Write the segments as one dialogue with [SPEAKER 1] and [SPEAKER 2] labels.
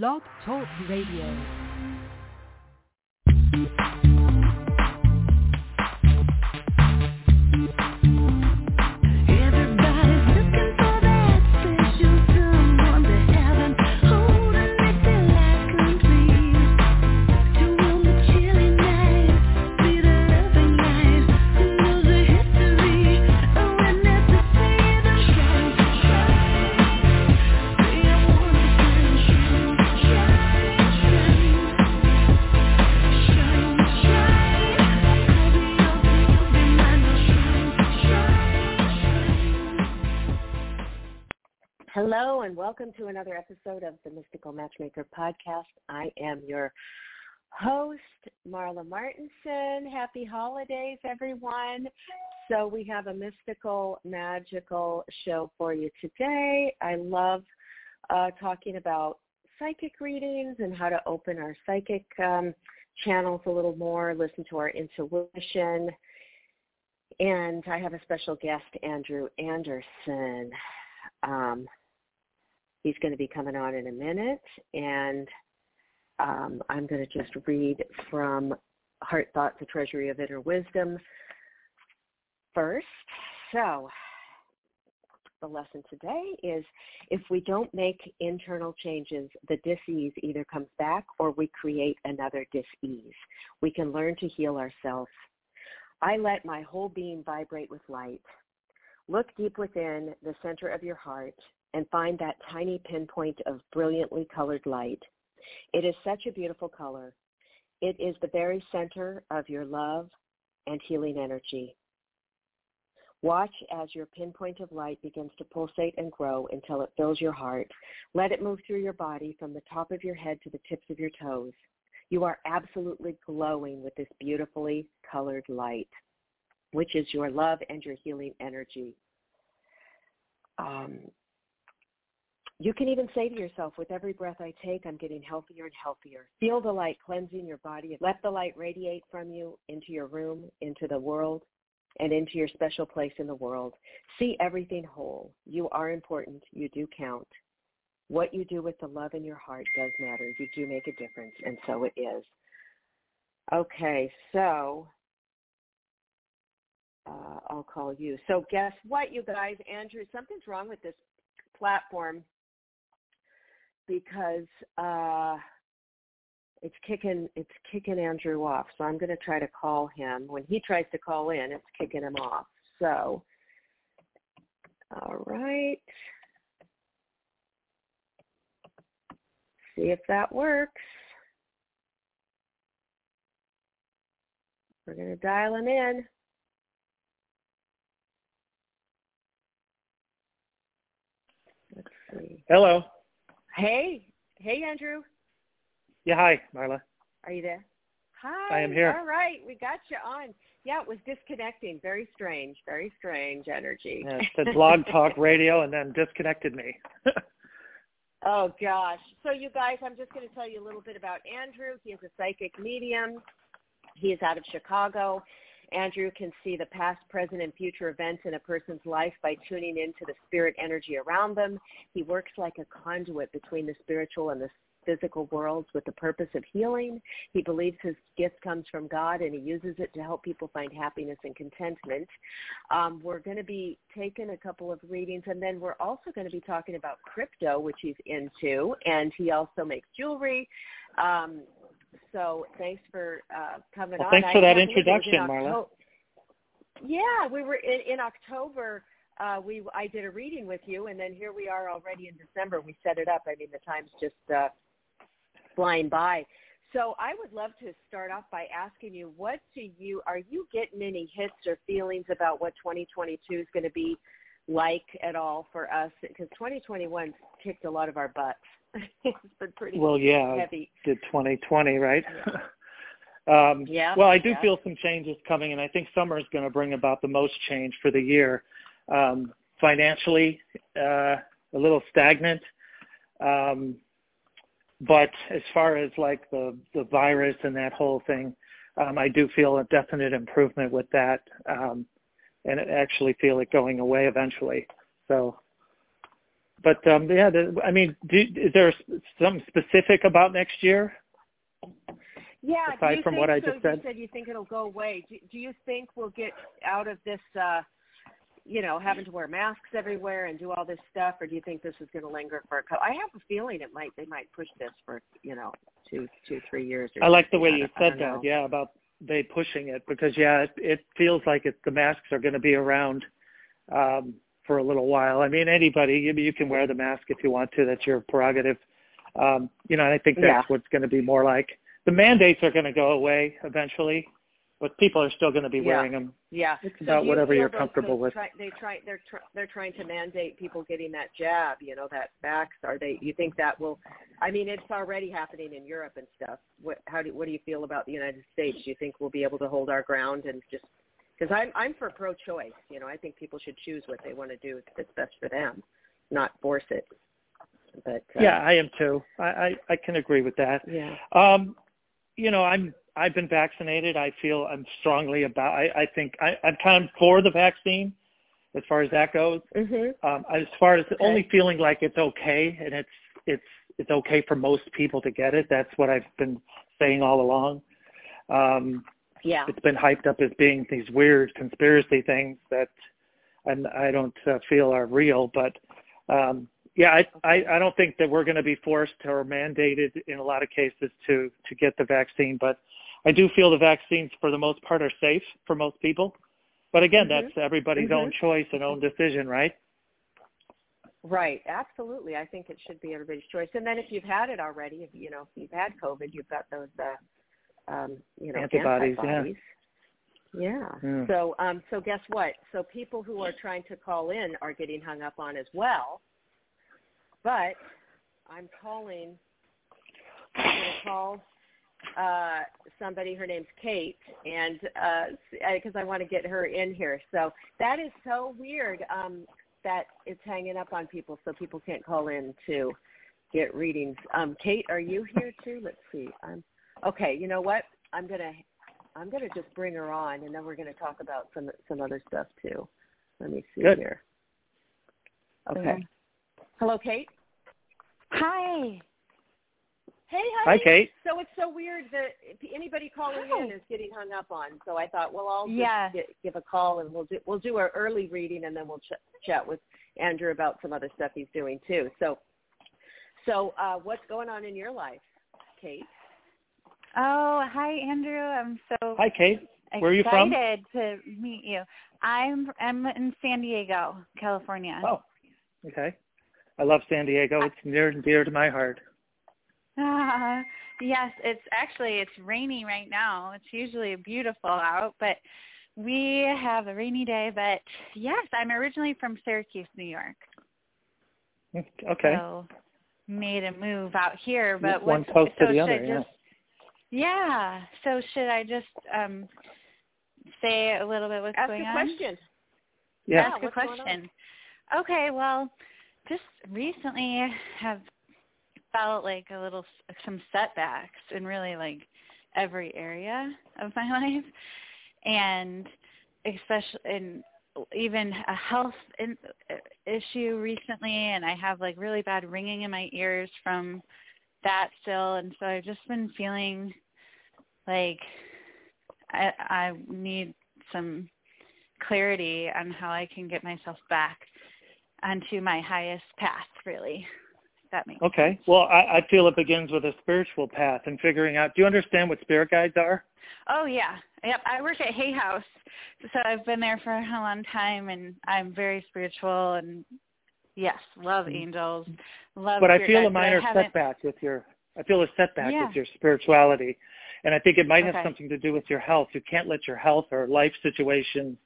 [SPEAKER 1] Blog Talk Radio.
[SPEAKER 2] Hello and welcome to another episode of the Mystical Matchmaker podcast. I am your host, Marla Martinson. Happy holidays, everyone. So we have a mystical, magical show for you today. I love uh, talking about psychic readings and how to open our psychic um, channels a little more, listen to our intuition. And I have a special guest, Andrew Anderson. Um, he's going to be coming on in a minute, and um, I'm going to just read from Heart Thought, the Treasury of Inner Wisdom first. So, the lesson today is if we don't make internal changes, the dis-ease either comes back or we create another dis-ease. We can learn to heal ourselves. I let my whole being vibrate with light. Look deep within the center of your heart and find that tiny pinpoint of brilliantly colored light. It is such a beautiful color. It is the very center of your love and healing energy. Watch as your pinpoint of light begins to pulsate and grow until it fills your heart. Let it move through your body from the top of your head to the tips of your toes. You are absolutely glowing with this beautifully colored light, which is your love and your healing energy. Um, you can even say to yourself, with every breath I take, I'm getting healthier and healthier. Feel the light cleansing your body. Let the light radiate from you into your room, into the world, and into your special place in the world. See everything whole. You are important. You do count. What you do with the love in your heart does matter. You do make a difference, and so it is. Okay, so uh, I'll call you. So guess what, you guys? Andrew, something's wrong with this platform because uh, it's kicking it's kicking Andrew off. So I'm going to try to call him. When he tries to call in, it's kicking him off. So, all right. See if that works. We're going to dial him in. Let's see.
[SPEAKER 3] Hello.
[SPEAKER 2] Hey, hey, Andrew.
[SPEAKER 3] Yeah, hi, Marla.
[SPEAKER 2] Are you there? Hi.
[SPEAKER 3] I am here.
[SPEAKER 2] All right, we got you on. Yeah, it was disconnecting. Very strange. Very strange energy.
[SPEAKER 3] Yeah, it said Blog Talk Radio and then disconnected me.
[SPEAKER 2] oh gosh. So you guys, I'm just going to tell you a little bit about Andrew. He is a psychic medium. He is out of Chicago. Andrew can see the past, present, and future events in a person's life by tuning into the spirit energy around them. He works like a conduit between the spiritual and the physical worlds with the purpose of healing. He believes his gift comes from God and he uses it to help people find happiness and contentment. Um, we're going to be taking a couple of readings and then we're also going to be talking about crypto, which he's into, and he also makes jewelry. Um, so thanks for uh, coming
[SPEAKER 3] Well,
[SPEAKER 2] on.
[SPEAKER 3] thanks
[SPEAKER 2] I
[SPEAKER 3] for that
[SPEAKER 2] believe it was in
[SPEAKER 3] introduction, Marla.
[SPEAKER 2] Yeah, we were in, in October. Uh, we I did a reading with you, and then here we are already in December. We set it up. I mean, the time's just uh, flying by. So I would love to start off by asking you, what do you are you getting any hits or feelings about what 2022 is going to be like at all for us? Because 2021 kicked a lot of our butts. it's been pretty
[SPEAKER 3] well, yeah,
[SPEAKER 2] heavy.
[SPEAKER 3] did 2020, right? um,
[SPEAKER 2] Yeah,
[SPEAKER 3] well, I do
[SPEAKER 2] yeah.
[SPEAKER 3] feel some changes coming, and I think summer is going to bring about the most change for the year. Um, financially, uh, a little stagnant. Um, but as far as like the the virus and that whole thing, um, I do feel a definite improvement with that, um, and actually feel it going away eventually. So but um, yeah, the, I mean, do, is there something specific about next year?
[SPEAKER 2] Yeah.
[SPEAKER 3] aside from
[SPEAKER 2] think,
[SPEAKER 3] what I
[SPEAKER 2] so
[SPEAKER 3] just said?
[SPEAKER 2] You said you think it'll go away. Do, do you think we'll get out of this, uh, you know, having to wear masks everywhere and do all this stuff, or do you think this is going to linger for a couple? I have a feeling it might. They might push this for, you know, two, two, three years. Or
[SPEAKER 3] I like the way you said that.
[SPEAKER 2] know.
[SPEAKER 3] Yeah, about they pushing it because yeah, it, it feels like it, the masks are going to be around um, for a little while. I mean, anybody you, you can wear the mask if you want to. That's your prerogative. Um, you know, and I think that's
[SPEAKER 2] Yeah.
[SPEAKER 3] what's going to be more like. The mandates are going to go away eventually, but people are still going to be
[SPEAKER 2] Yeah.
[SPEAKER 3] wearing them.
[SPEAKER 2] Yeah.
[SPEAKER 3] It's
[SPEAKER 2] So
[SPEAKER 3] about
[SPEAKER 2] do you
[SPEAKER 3] whatever you're comfortable with.
[SPEAKER 2] Try, they try. They're tr- they're trying to mandate people getting that jab. You know that vax. Are they? You think that will? I mean, it's already happening in Europe and stuff. What? How do? What do you feel about the United States? Do you think we'll be able to hold our ground and just? Because I'm I'm for pro-choice. You know, I think people should choose what they want to do that's best for them, not force it. But uh,
[SPEAKER 3] Yeah, I am too. I, I I can agree with that.
[SPEAKER 2] yeah,
[SPEAKER 3] Um, you know, I'm I've been vaccinated. I feel I'm strongly about. I, I think I, I'm kind of for the vaccine, as far as that goes.
[SPEAKER 2] mhm,
[SPEAKER 3] Um, as far as
[SPEAKER 2] Okay.
[SPEAKER 3] only feeling like it's okay and it's it's it's okay for most people to get it. That's what I've been saying all along. Um,
[SPEAKER 2] yeah,
[SPEAKER 3] it's been hyped up as being these weird conspiracy things that and I don't uh, feel are real. But um, yeah, I, I I don't think that we're going to be forced or mandated in a lot of cases to to get the vaccine. But I do feel the vaccines for the most part are safe for most people. But again,
[SPEAKER 2] Mhm.
[SPEAKER 3] that's everybody's own
[SPEAKER 2] Mhm.
[SPEAKER 3] choice and own decision, right?
[SPEAKER 2] Right, absolutely. I think it should be everybody's choice. And then if you've had it already, if you know, if you've had COVID, you've got those uh um, you know,
[SPEAKER 3] Antibodies, yeah.
[SPEAKER 2] Yeah.
[SPEAKER 3] Yeah.
[SPEAKER 2] So um so guess what? So people who are trying to call in are getting hung up on as well. But I'm calling I'm gonna call uh somebody her name's Kate and uh because I want to get her in here. So that is so weird um that it's hanging up on people so people can't call in to get readings. Um Kate, are you here too? Let's see. Um okay, you know what? I'm going to I'm going to just bring her on and then we're going to talk about some some other stuff too. Let me see
[SPEAKER 3] Good.
[SPEAKER 2] here. Okay. Hello Kate?
[SPEAKER 1] Hi.
[SPEAKER 2] Hey,
[SPEAKER 3] Hi. Kate.
[SPEAKER 2] So it's so weird that anybody calling
[SPEAKER 1] Hi.
[SPEAKER 2] in is getting hung up on. So I thought, well, I'll just
[SPEAKER 1] Yeah.
[SPEAKER 2] get, give a call and we'll do we'll do our early reading and then we'll ch- chat with Andrew about some other stuff he's doing too. So, so uh, what's going on in your life, Kate?
[SPEAKER 1] Oh, hi, Andrew. I'm so
[SPEAKER 3] Hi, Kate. Where are you from?
[SPEAKER 1] excited to meet you. I'm I'm in San Diego, California.
[SPEAKER 3] Oh, okay. I love San Diego. It's near and dear to my heart.
[SPEAKER 1] Yes, it's actually it's rainy right now. It's usually beautiful out, but we have a rainy day. But yes, I'm originally from Syracuse, New York.
[SPEAKER 3] Okay.
[SPEAKER 1] So made a move out here, but
[SPEAKER 3] One
[SPEAKER 1] what's-
[SPEAKER 3] coast to the other,
[SPEAKER 1] I
[SPEAKER 3] yeah.
[SPEAKER 1] yeah. So should I just um say a little bit what's
[SPEAKER 2] Ask
[SPEAKER 1] going
[SPEAKER 2] a
[SPEAKER 1] on?
[SPEAKER 2] question.
[SPEAKER 3] Yeah.
[SPEAKER 2] Yeah,
[SPEAKER 1] Ask a
[SPEAKER 2] what's going
[SPEAKER 1] question. Okay, well, just recently have felt like a little some setbacks in really like every area of my life, and especially in even a health in, issue recently, and I have like really bad ringing in my ears from that still, and so I've just been feeling like I I need some clarity on how I can get myself back onto my highest path, really. That makes
[SPEAKER 3] Okay. Well, I, I feel it begins with a spiritual path and figuring out. Do you understand what spirit guides are?
[SPEAKER 1] Oh yeah. Yep. I work at Hay House. So I've been there for a long time and I'm very spiritual and yes, love angels. Love
[SPEAKER 3] but I feel a
[SPEAKER 1] guides, I
[SPEAKER 3] minor setback with your. I feel a setback
[SPEAKER 1] Yeah.
[SPEAKER 3] with your spirituality, and I think it might have something to do with your health. You can't let your health or life situations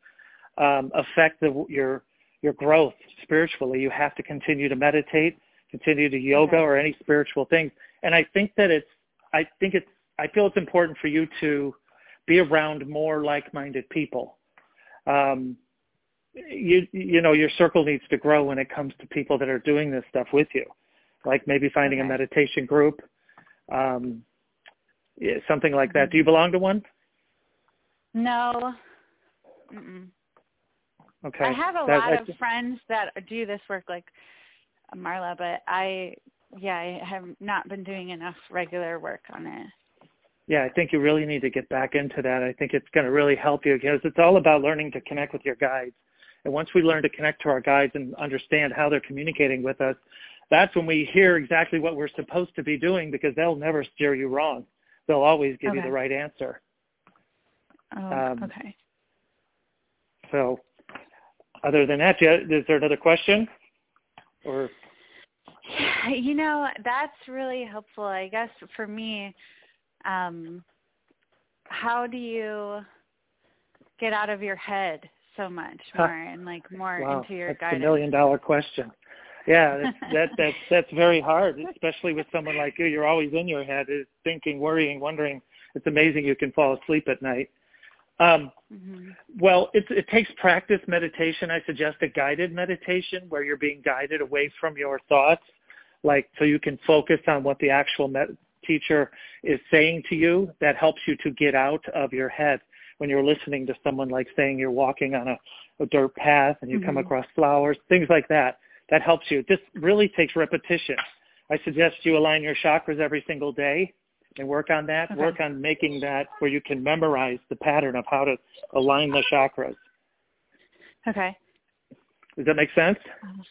[SPEAKER 3] um, affect the, your your growth spiritually. You have to continue to meditate, continue to yoga
[SPEAKER 1] Okay.
[SPEAKER 3] or any spiritual things. And I think that it's. I think it's. I feel it's important for you to be around more like-minded people. Um, you you know your circle needs to grow when it comes to people that are doing this stuff with you like maybe finding a meditation group um yeah, something like that
[SPEAKER 1] Mhm.
[SPEAKER 3] do you belong to one
[SPEAKER 1] No. Mm-mm.
[SPEAKER 3] okay
[SPEAKER 1] I have a
[SPEAKER 3] That-
[SPEAKER 1] lot
[SPEAKER 3] that's-
[SPEAKER 1] of friends that do this work like Marla, but I yeah, I have not been doing enough regular work on it.
[SPEAKER 3] Yeah, I think you really need to get back into that. I think it's going to really help you because it's all about learning to connect with your guides. And once we learn to connect to our guides and understand how they're communicating with us, that's when we hear exactly what we're supposed to be doing because they'll never steer you wrong. They'll always give
[SPEAKER 1] okay.
[SPEAKER 3] you the right answer.
[SPEAKER 1] Oh,
[SPEAKER 3] Um,
[SPEAKER 1] okay.
[SPEAKER 3] So other than that, is there another question? Or
[SPEAKER 1] You know, that's really helpful. I guess for me, um, how do you get out of your head so much more and like more
[SPEAKER 3] wow,
[SPEAKER 1] into your
[SPEAKER 3] that's
[SPEAKER 1] guidance?
[SPEAKER 3] the million dollar question. Yeah, that's, that that's that's very hard, especially with someone like you. You're always in your head, is thinking, worrying, wondering. It's amazing you can fall asleep at night. Um,
[SPEAKER 1] hmm
[SPEAKER 3] well, it's, it takes practice meditation. I suggest a guided meditation where you're being guided away from your thoughts, like so you can focus on what the actual med- teacher is saying to you. That helps you to get out of your head when you're listening to someone like saying you're walking on a, a dirt path and you come
[SPEAKER 1] Mhm.
[SPEAKER 3] across flowers, things like that. That helps you. This really takes repetition. I suggest you align your chakras every single day and work on that.
[SPEAKER 1] Okay.
[SPEAKER 3] Work on making that where you can memorize the pattern of how to align the chakras.
[SPEAKER 1] Okay.
[SPEAKER 3] Does that make sense?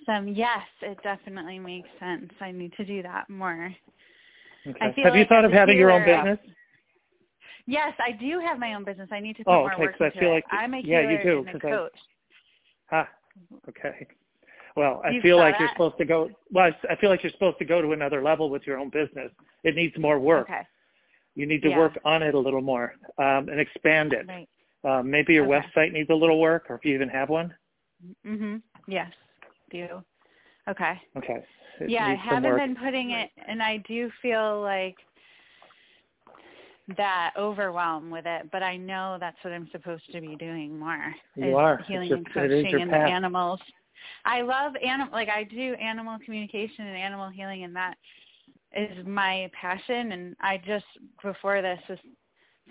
[SPEAKER 1] Awesome. Yes, it definitely makes sense. I need to do that more.
[SPEAKER 3] Okay. Have you thought of having your own business?
[SPEAKER 1] Yes, I do have my own business. I need to put
[SPEAKER 3] Oh,
[SPEAKER 1] more
[SPEAKER 3] okay,
[SPEAKER 1] work
[SPEAKER 3] 'cause I
[SPEAKER 1] into
[SPEAKER 3] feel
[SPEAKER 1] it.
[SPEAKER 3] like-
[SPEAKER 1] I'm a
[SPEAKER 3] yeah,
[SPEAKER 1] healer
[SPEAKER 3] you do,
[SPEAKER 1] and a
[SPEAKER 3] 'cause I-
[SPEAKER 1] coach.
[SPEAKER 3] Ah, okay. Well, I
[SPEAKER 1] You
[SPEAKER 3] feel like you're supposed to go. Well, I I feel like you're supposed to go to another level with your own business. It needs more work.
[SPEAKER 1] Okay.
[SPEAKER 3] You need to
[SPEAKER 1] Yeah.
[SPEAKER 3] work on it a little more um, and expand it.
[SPEAKER 1] Right.
[SPEAKER 3] Um, maybe your
[SPEAKER 1] Okay.
[SPEAKER 3] website needs a little work, or if you even have one.
[SPEAKER 1] Mhm. Yes. Do. Okay.
[SPEAKER 3] Okay. It
[SPEAKER 1] yeah, I haven't been putting it, and I do feel like that overwhelm with it. But I know that's what I'm supposed to be doing more.
[SPEAKER 3] You are.
[SPEAKER 1] Healing
[SPEAKER 3] just-
[SPEAKER 1] and coaching
[SPEAKER 3] your
[SPEAKER 1] and
[SPEAKER 3] path.
[SPEAKER 1] animals. I love animal, like I do animal communication and animal healing, and that is my passion. And I just before this was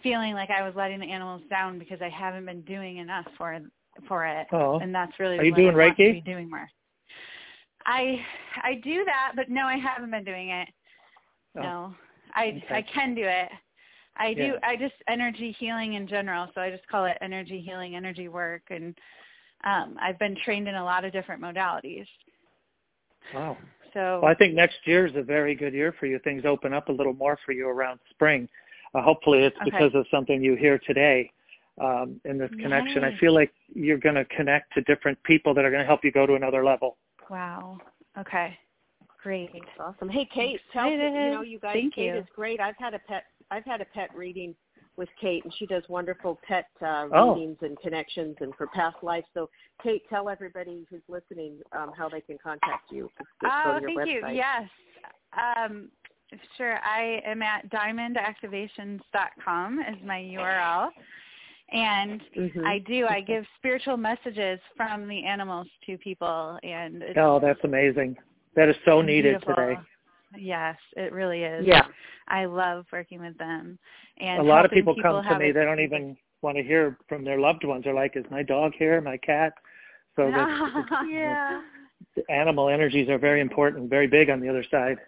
[SPEAKER 1] feeling like I was letting the animals down because I haven't been doing enough for for it,
[SPEAKER 3] Oh.
[SPEAKER 1] and that's really
[SPEAKER 3] Are you doing
[SPEAKER 1] I
[SPEAKER 3] Reiki?
[SPEAKER 1] doing more. I I do that, but no, I haven't been doing it.
[SPEAKER 3] Oh,
[SPEAKER 1] No, I
[SPEAKER 3] okay.
[SPEAKER 1] I can do it. I do.
[SPEAKER 3] Yeah.
[SPEAKER 1] I just energy healing in general. So I just call it energy healing, energy work, and um, I've been trained in a lot of different modalities.
[SPEAKER 3] Wow.
[SPEAKER 1] So
[SPEAKER 3] Well, I think next year is a very good year for you. Things open up a little more for you around spring. Uh, hopefully, it's
[SPEAKER 1] Okay.
[SPEAKER 3] because of something you hear today um, in this connection. I feel like you're going to connect to different people that are going to help you go to another level.
[SPEAKER 1] wow. Okay. Great.
[SPEAKER 2] That's awesome. Hey, Kate, tell you
[SPEAKER 1] Excited.
[SPEAKER 2] know you guys.
[SPEAKER 1] Thank
[SPEAKER 2] Kate
[SPEAKER 1] you.
[SPEAKER 2] is great. I've had a pet. I've had a pet reading with Kate, and she does wonderful pet uh,
[SPEAKER 3] Oh.
[SPEAKER 2] readings and connections and for past life. So, Kate, tell everybody who's listening um, how they can contact you. Just go
[SPEAKER 1] Oh, thank
[SPEAKER 2] website.
[SPEAKER 1] you. Yes. Um, sure. I am at diamondactivations.com is my URL. And
[SPEAKER 2] Mhm.
[SPEAKER 1] I do. I give spiritual messages from the animals to people, and it's
[SPEAKER 3] Oh, that's amazing. That is so needed
[SPEAKER 1] beautiful.
[SPEAKER 3] today.
[SPEAKER 1] Yes, it really is.
[SPEAKER 2] Yeah.
[SPEAKER 1] I love working with them. And
[SPEAKER 3] a lot of
[SPEAKER 1] helping
[SPEAKER 3] people come to me. They don't even want to hear from their loved ones. They're like, "Is my dog here? My cat?" So that's,
[SPEAKER 1] yeah.
[SPEAKER 3] the animal energies are very important, very big on the other side.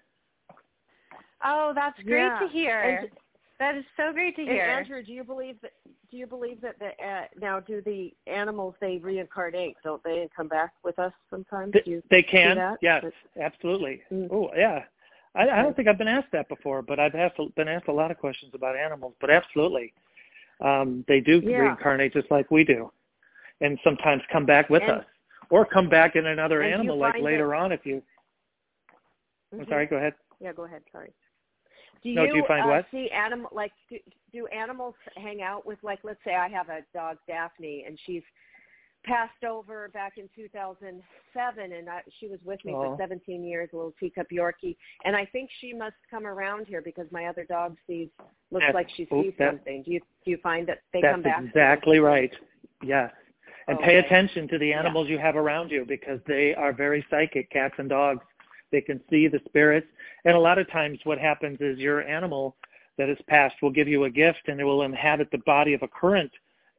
[SPEAKER 1] Oh, that's great
[SPEAKER 2] Yeah.
[SPEAKER 1] to hear.
[SPEAKER 2] And-
[SPEAKER 1] that is so great to
[SPEAKER 2] And
[SPEAKER 1] hear.
[SPEAKER 2] Andrew, do you believe that? Do you believe that the uh, now do the animals they reincarnate? Don't they and come back with us sometimes?
[SPEAKER 3] Th-
[SPEAKER 2] Do you
[SPEAKER 3] They
[SPEAKER 2] see
[SPEAKER 3] can,
[SPEAKER 2] that?
[SPEAKER 3] yes,
[SPEAKER 2] But-
[SPEAKER 3] absolutely.
[SPEAKER 2] Mm.
[SPEAKER 3] Oh, yeah. I, I don't think I've been asked that before, but I've asked, been asked a lot of questions about animals. But absolutely, um, they do
[SPEAKER 2] Yeah.
[SPEAKER 3] reincarnate just like we do, and sometimes come back with
[SPEAKER 2] And-
[SPEAKER 3] us, or come back in another
[SPEAKER 2] and do you
[SPEAKER 3] animal like later on. If you, I'm
[SPEAKER 2] Mhm.
[SPEAKER 3] sorry, go ahead.
[SPEAKER 2] Yeah, go ahead. Sorry. Do you, No,
[SPEAKER 3] do you find
[SPEAKER 2] uh,
[SPEAKER 3] what?
[SPEAKER 2] see animal like do, do animals hang out with like let's say I have a dog Daphne and she's passed over back in 2007 and I, she was with me
[SPEAKER 3] Oh.
[SPEAKER 2] for 17 years a little teacup Yorkie and I think she must come around here because my other dog sees looks
[SPEAKER 3] That's-
[SPEAKER 2] like she sees
[SPEAKER 3] that-
[SPEAKER 2] something. Do you do you find that they
[SPEAKER 3] That's
[SPEAKER 2] come back? you?
[SPEAKER 3] exactly right. Yes. And pay attention to the
[SPEAKER 2] Yeah.
[SPEAKER 3] animals you have around you because they are very psychic, cats and dogs. They can see the spirits. And a lot of times what happens is your animal that is passed will give you a gift and it will inhabit the body of a current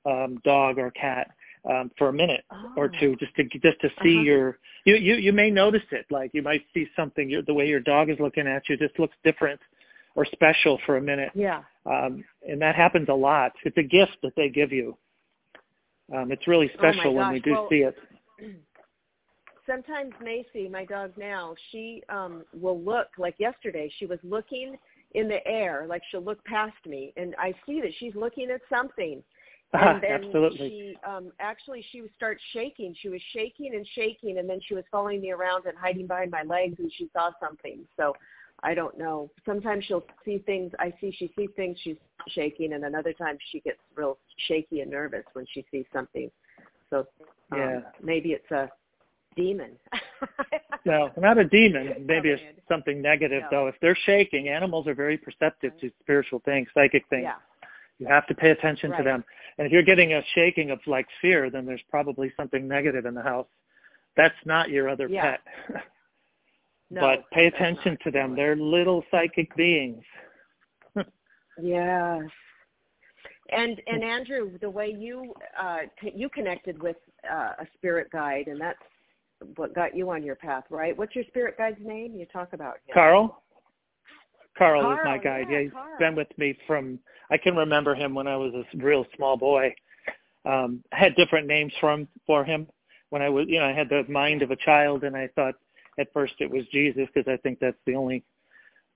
[SPEAKER 3] um, dog or cat. Um, for a minute or
[SPEAKER 2] Oh.
[SPEAKER 3] two, just to just to see
[SPEAKER 2] Uh-huh.
[SPEAKER 3] your you you you may notice it. Like you might see something. Your, the way your dog is looking at you just looks different or special for a minute,
[SPEAKER 2] Yeah.
[SPEAKER 3] um, and that happens a lot. It's a gift that they give you. Um, it's really
[SPEAKER 2] Oh
[SPEAKER 3] special when we do
[SPEAKER 2] Well,
[SPEAKER 3] see it.
[SPEAKER 2] sometimes Macy, my dog now, she um will look like yesterday she was looking in the air, like she'll look past me and I see that she's looking at something. And then
[SPEAKER 3] Absolutely.
[SPEAKER 2] she um actually she would start shaking. She was shaking and shaking and then she was following me around and hiding behind my legs and she saw something. So I don't know. Sometimes she'll see things I see she sees things she's shaking and another time she gets real shaky and nervous when she sees something. So um,
[SPEAKER 3] Yeah.
[SPEAKER 2] maybe it's a demon.
[SPEAKER 3] No, not a demon. Maybe it's something negative
[SPEAKER 2] No.
[SPEAKER 3] though. If they're shaking, animals are very perceptive to spiritual things, psychic things.
[SPEAKER 2] Yeah.
[SPEAKER 3] You have to pay attention
[SPEAKER 2] Right.
[SPEAKER 3] to them. And if you're getting a shaking of like fear, then there's probably something negative in the house. That's not your other
[SPEAKER 2] Yeah.
[SPEAKER 3] pet.
[SPEAKER 2] No,
[SPEAKER 3] but pay attention to them. They're little psychic beings.
[SPEAKER 2] Yes. And and Andrew, the way you uh c- you connected with uh, a spirit guide, and that's what got you on your path, right? What's your spirit guide's name? You talk about him.
[SPEAKER 3] Carl? Carl, is my guide.
[SPEAKER 2] yeah,
[SPEAKER 3] Yeah, he's
[SPEAKER 2] Carl.
[SPEAKER 3] been with me from I can remember him when I was a real small boy. Um I had different names from for him when I was you know, I had the mind of a child and I thought at first it was Jesus because I think that's the only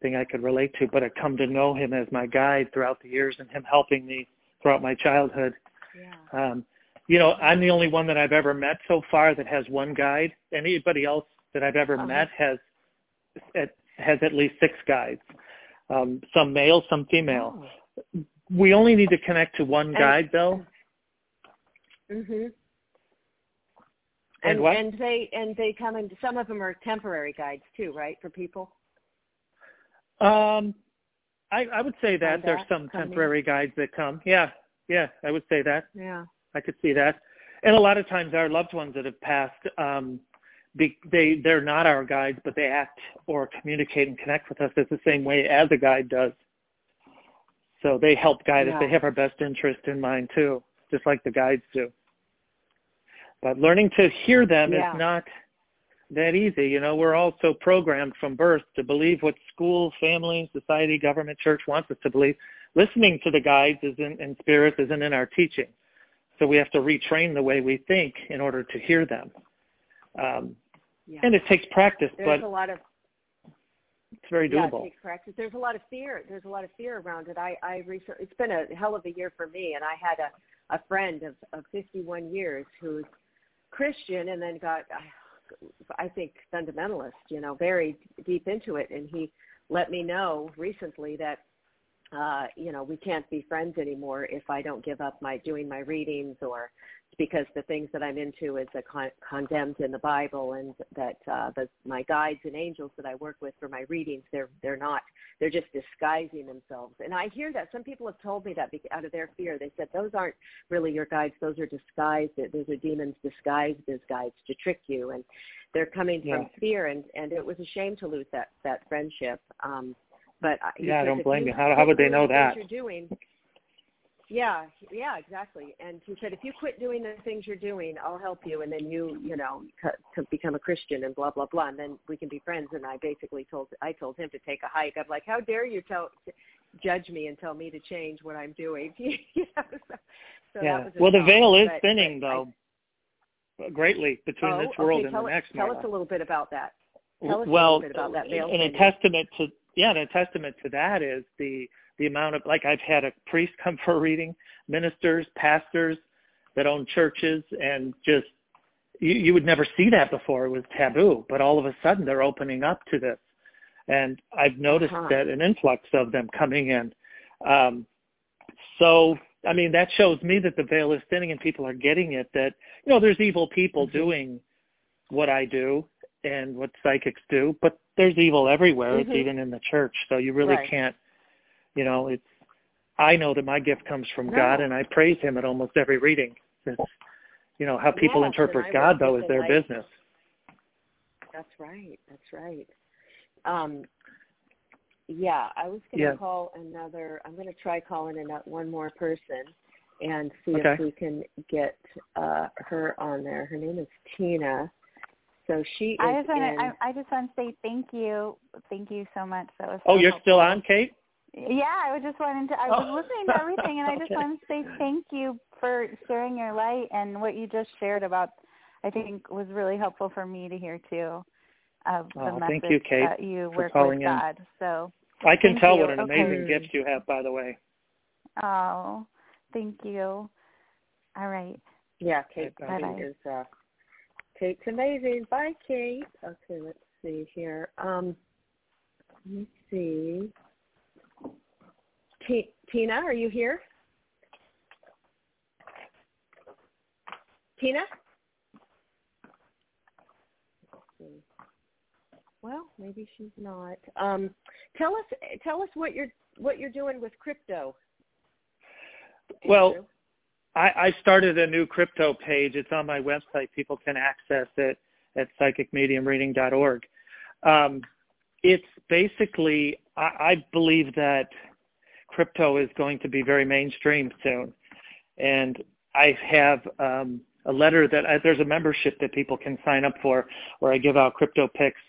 [SPEAKER 3] thing I could relate to, but I come to know him as my guide throughout the years and him helping me throughout my childhood.
[SPEAKER 2] Yeah.
[SPEAKER 3] Um, you know, I'm the only one that I've ever met so far that has one guide. Anybody else that I've ever
[SPEAKER 2] Uh-huh.
[SPEAKER 3] met has at, has at least six guides. Um, some male, some female.
[SPEAKER 2] Oh.
[SPEAKER 3] We only need to connect to one
[SPEAKER 2] And-
[SPEAKER 3] guide, though.
[SPEAKER 2] Mhm.
[SPEAKER 3] And
[SPEAKER 2] And
[SPEAKER 3] what?
[SPEAKER 2] and they and they come in. Some of them are temporary guides too, right? For people.
[SPEAKER 3] Um, I, I would say that
[SPEAKER 2] Find
[SPEAKER 3] there's some
[SPEAKER 2] coming in?
[SPEAKER 3] temporary guides that come. Yeah, yeah, I would say that.
[SPEAKER 2] Yeah.
[SPEAKER 3] I could see that. And a lot of times our loved ones that have passed, um, be, they they're not our guides, but they act or communicate and connect with us in the same way as a guide does. So they help guide us. They have our best interest in mind too, just like the guides do. But learning to hear them
[SPEAKER 2] Yeah.
[SPEAKER 3] is not that easy. You know, we're all so programmed from birth to believe what school, family, society, government, church wants us to believe. Listening to the guides isn't, and spirits isn't in our teaching. So we have to retrain the way we think in order to hear them. Um,
[SPEAKER 2] Yeah.
[SPEAKER 3] and it takes practice,
[SPEAKER 2] There's
[SPEAKER 3] but
[SPEAKER 2] a lot of
[SPEAKER 3] it's very
[SPEAKER 2] Yeah,
[SPEAKER 3] doable.
[SPEAKER 2] it takes practice. There's a lot of fear. There's a lot of fear around it. I, I recently, it's been a hell of a year for me, and I had a, a friend of, of 51 years who's Christian and then got, I think, fundamentalist, you know, very deep into it. And he let me know recently that, uh, you know, we can't be friends anymore if I don't give up my doing my readings or because the things that I'm into is a con- condemned in the Bible, and that uh, the, my guides and angels that I work with for my readings, they're they're not, they're just disguising themselves. And I hear that some people have told me that out of their fear. They said those aren't really your guides; those are disguised. Those are demons disguised as guides to trick you, and they're coming from
[SPEAKER 3] Yeah.
[SPEAKER 2] fear. And and it was a shame to lose that that friendship. Um, but
[SPEAKER 3] Yeah, I don't blame
[SPEAKER 2] you.
[SPEAKER 3] How- how would they know
[SPEAKER 2] the
[SPEAKER 3] that?
[SPEAKER 2] You're doing yeah, yeah, exactly. And he said, if you quit doing the things you're doing, I'll help you, and then you, you know, c- to become a Christian and blah blah blah, and then we can be friends. And I basically told, I told him to take a hike. I'm like, how dare you tell, judge me and tell me to change what I'm doing? you know, so, so
[SPEAKER 3] yeah.
[SPEAKER 2] that was
[SPEAKER 3] Well, the veil is
[SPEAKER 2] but-
[SPEAKER 3] thinning,
[SPEAKER 2] but I-
[SPEAKER 3] though, greatly between
[SPEAKER 2] oh,
[SPEAKER 3] this world
[SPEAKER 2] okay,
[SPEAKER 3] and the next.
[SPEAKER 2] Tell
[SPEAKER 3] Marla.
[SPEAKER 2] us a little bit about that. Tell us a
[SPEAKER 3] well,
[SPEAKER 2] little bit about that veil
[SPEAKER 3] and a testament to yeah, and a testament to that is the the amount of like I've had a priest come for a reading, ministers, pastors that own churches, and just you, you would never see that before. It was taboo, but all of a sudden they're opening up to this, and I've noticed
[SPEAKER 2] Uh-huh.
[SPEAKER 3] that an influx of them coming in. Um, so I mean that shows me that the veil is thinning and people are getting it. That you know there's evil people
[SPEAKER 2] Mhm.
[SPEAKER 3] doing what I do and what psychics do, but there's evil everywhere. It's
[SPEAKER 2] Mhm.
[SPEAKER 3] even in the church. So you really
[SPEAKER 2] Right.
[SPEAKER 3] can't, you know, it's, I know that my gift comes from
[SPEAKER 2] No.
[SPEAKER 3] God and I praise him at almost every reading. It's, you know, how people
[SPEAKER 2] Yes,
[SPEAKER 3] interpret God though is their
[SPEAKER 2] light.
[SPEAKER 3] business.
[SPEAKER 2] That's right. That's right. Um, yeah, I was going to
[SPEAKER 3] Yeah.
[SPEAKER 2] call another. I'm going to try calling in one more person, and see
[SPEAKER 3] Okay.
[SPEAKER 2] if we can get uh, her on there. Her name is Tina. So she is
[SPEAKER 1] I just want to. I, I just want to say thank you, thank you so much. That was.
[SPEAKER 3] Oh,
[SPEAKER 1] so
[SPEAKER 3] you're still on, Kate?
[SPEAKER 1] Yeah, I was just wanting to. I was
[SPEAKER 3] Oh.
[SPEAKER 1] listening to everything, and I just
[SPEAKER 3] Okay.
[SPEAKER 1] wanted to say thank you for sharing your light and what you just shared about. I think was really helpful for me to hear too. Of the
[SPEAKER 3] Oh,
[SPEAKER 1] message
[SPEAKER 3] thank you, Kate,
[SPEAKER 1] that you
[SPEAKER 3] for
[SPEAKER 1] work
[SPEAKER 3] calling
[SPEAKER 1] with
[SPEAKER 3] in.
[SPEAKER 1] God. So,
[SPEAKER 3] I can tell
[SPEAKER 1] you.
[SPEAKER 3] what an
[SPEAKER 1] Okay.
[SPEAKER 3] amazing gift you have, by the way.
[SPEAKER 1] oh, thank you. All right.
[SPEAKER 2] yeah, Kate.
[SPEAKER 3] Bye-bye.
[SPEAKER 2] Kate is. Uh, Kate's amazing. Bye, Kate. Okay, let's see here. Um, let me see. T- Tina, are you here? Tina? Well, maybe she's not. Um, tell us, tell us what you're what you're doing with crypto.
[SPEAKER 3] Well, I, I started a new crypto page. It's on my website. People can access it at psychicmediumreading.org. Um, it's basically, I, I believe that crypto is going to be very mainstream soon. And I have um, a letter that I, there's a membership that people can sign up for where I give out crypto picks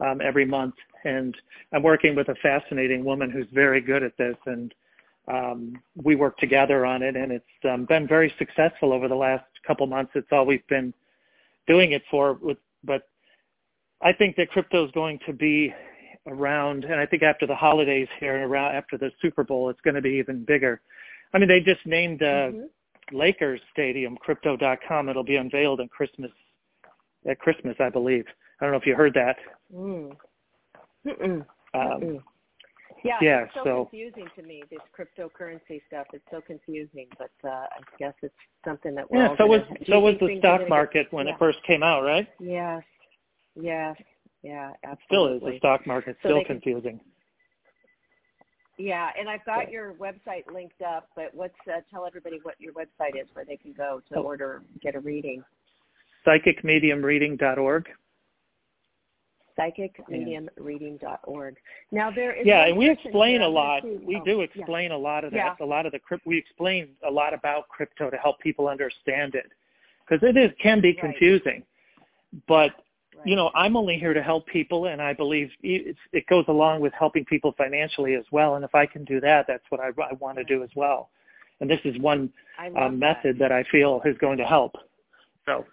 [SPEAKER 3] um, every month. And I'm working with a fascinating woman who's very good at this. And um, we work together on it, and it's um, been very successful over the last couple months. It's all we've been doing it for. With, but I think that crypto is going to be around, and I think after the holidays here and around after the Super Bowl, it's going to be even bigger. I mean, they just named uh,
[SPEAKER 2] Mhm.
[SPEAKER 3] Lakers Stadium Crypto.com. It'll be unveiled in Christmas at Christmas, I believe. I don't know if you heard that.
[SPEAKER 2] Mm. Mm-mm.
[SPEAKER 3] Um,
[SPEAKER 2] Yeah,
[SPEAKER 3] yeah,
[SPEAKER 2] it's so,
[SPEAKER 3] so-
[SPEAKER 2] confusing to me. This cryptocurrency stuff It's so confusing, but uh, I guess it's something that we're
[SPEAKER 3] yeah,
[SPEAKER 2] all
[SPEAKER 3] so was
[SPEAKER 2] gonna, do
[SPEAKER 3] so
[SPEAKER 2] you
[SPEAKER 3] was the stock
[SPEAKER 2] gonna
[SPEAKER 3] market when
[SPEAKER 2] yeah.
[SPEAKER 3] it first came out, right?
[SPEAKER 2] Get, yes, yes, yeah,
[SPEAKER 3] Still is the stock market
[SPEAKER 2] So
[SPEAKER 3] still
[SPEAKER 2] they can-
[SPEAKER 3] confusing.
[SPEAKER 2] Yeah, and I've got your website linked up, but what's uh, tell everybody what your website is where they can go to
[SPEAKER 3] Oh.
[SPEAKER 2] order get a reading.
[SPEAKER 3] psychicmediumreading.org.
[SPEAKER 2] Psychicmediumreading.org. Now there is
[SPEAKER 3] Yeah, and we explain a lot.
[SPEAKER 2] see-
[SPEAKER 3] We
[SPEAKER 2] oh,
[SPEAKER 3] do
[SPEAKER 2] yeah.
[SPEAKER 3] explain a lot of that.
[SPEAKER 2] Yeah.
[SPEAKER 3] A lot of the crypt. We explain a lot about crypto to help people understand it because it is can be
[SPEAKER 2] Right.
[SPEAKER 3] confusing. But
[SPEAKER 2] Right.
[SPEAKER 3] you know, I'm only here to help people, and I believe it's, it goes along with helping people financially as well. And if I can do that, that's what I, I want to do as well. And this is one
[SPEAKER 2] love
[SPEAKER 3] um,
[SPEAKER 2] that.
[SPEAKER 3] method that I feel is going to help. So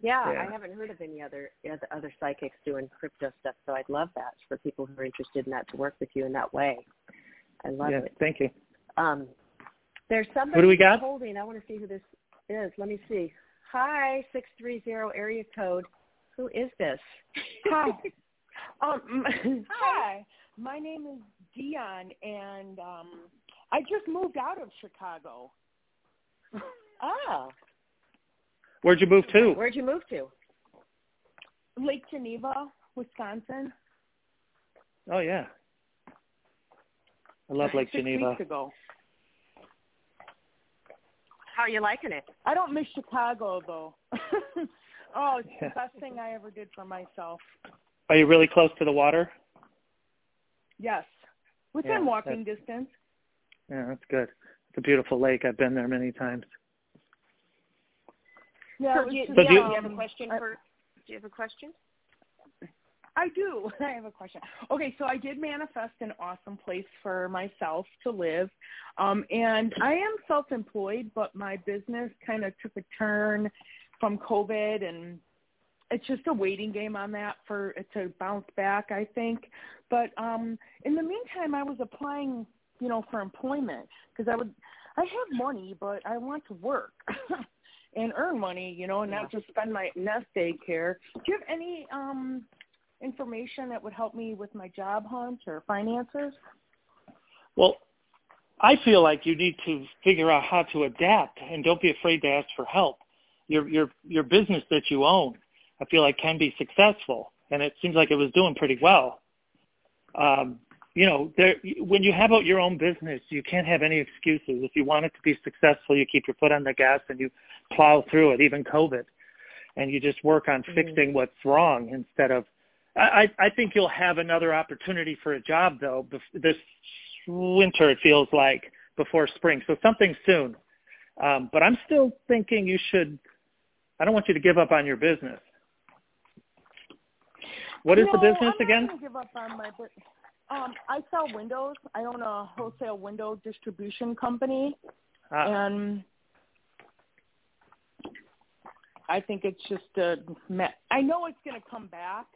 [SPEAKER 2] Yeah,
[SPEAKER 3] Yeah.
[SPEAKER 2] I haven't heard of any other other- other psychics doing crypto stuff, so I'd love that for people who are interested in that to work with you in that way. I love
[SPEAKER 3] yeah,
[SPEAKER 2] it.
[SPEAKER 3] thank you.
[SPEAKER 2] Um, there's somebody
[SPEAKER 3] do we got?
[SPEAKER 2] holding. I want to see who this is. Let me see. Hi, six three zero area code. Who is this?
[SPEAKER 4] Hi. Um, hi. My name is Dion, and um, I just moved out of Chicago.
[SPEAKER 2] Oh,
[SPEAKER 3] Where'd you move to?
[SPEAKER 2] where'd you move to?
[SPEAKER 4] Lake Geneva, Wisconsin.
[SPEAKER 3] Oh yeah, I love Lake
[SPEAKER 4] Six
[SPEAKER 3] Geneva.
[SPEAKER 4] weeks ago.
[SPEAKER 2] How are you liking it?
[SPEAKER 4] I don't miss Chicago though. oh, it's
[SPEAKER 3] Yeah.
[SPEAKER 4] the best thing I ever did for myself.
[SPEAKER 3] Are you really close to the water?
[SPEAKER 4] Yes, within
[SPEAKER 3] Yeah,
[SPEAKER 4] walking distance.
[SPEAKER 3] Yeah, that's good. It's a beautiful lake. I've been there many times.
[SPEAKER 4] Yeah,
[SPEAKER 2] So
[SPEAKER 4] was
[SPEAKER 2] do you,
[SPEAKER 4] just,
[SPEAKER 3] So do you-
[SPEAKER 2] do you have a
[SPEAKER 4] um,
[SPEAKER 2] question for? Do you have a question?
[SPEAKER 4] I do. I have a question. Okay, so I did manifest an awesome place for myself to live. Um, and I am self employed, but my business kind of took a turn from COVID and it's just a waiting game on that for it to bounce back, I think. But um in the meantime I was applying, you know, for employment because I would I have money, but I want to work. and earn money, you know, and not just spend my nest egg care. Do you have any um information that would help me with my job hunt or finances?
[SPEAKER 3] Well, I feel like you need to figure out how to adapt and don't be afraid to ask for help. Your your your business that you own, I feel like can be successful, and it seems like it was doing pretty well. Um, you know, there when you have out your own business, you can't have any excuses. If you want it to be successful, you keep your foot on the gas and you plow through it, even COVID, and you just work on
[SPEAKER 2] Mhm.
[SPEAKER 3] fixing what's wrong instead of. I I I think you'll have another opportunity for a job though this winter. It feels like before spring, so something soon. Um, but I'm still thinking you should. I don't want you to give up on your business. What is
[SPEAKER 4] no,
[SPEAKER 3] the business
[SPEAKER 4] I'm
[SPEAKER 3] again?
[SPEAKER 4] Give up on my bu- um, I sell windows. I own a wholesale window distribution company,
[SPEAKER 3] Ah,
[SPEAKER 4] and I think it's just a. Me- I know it's going to come back,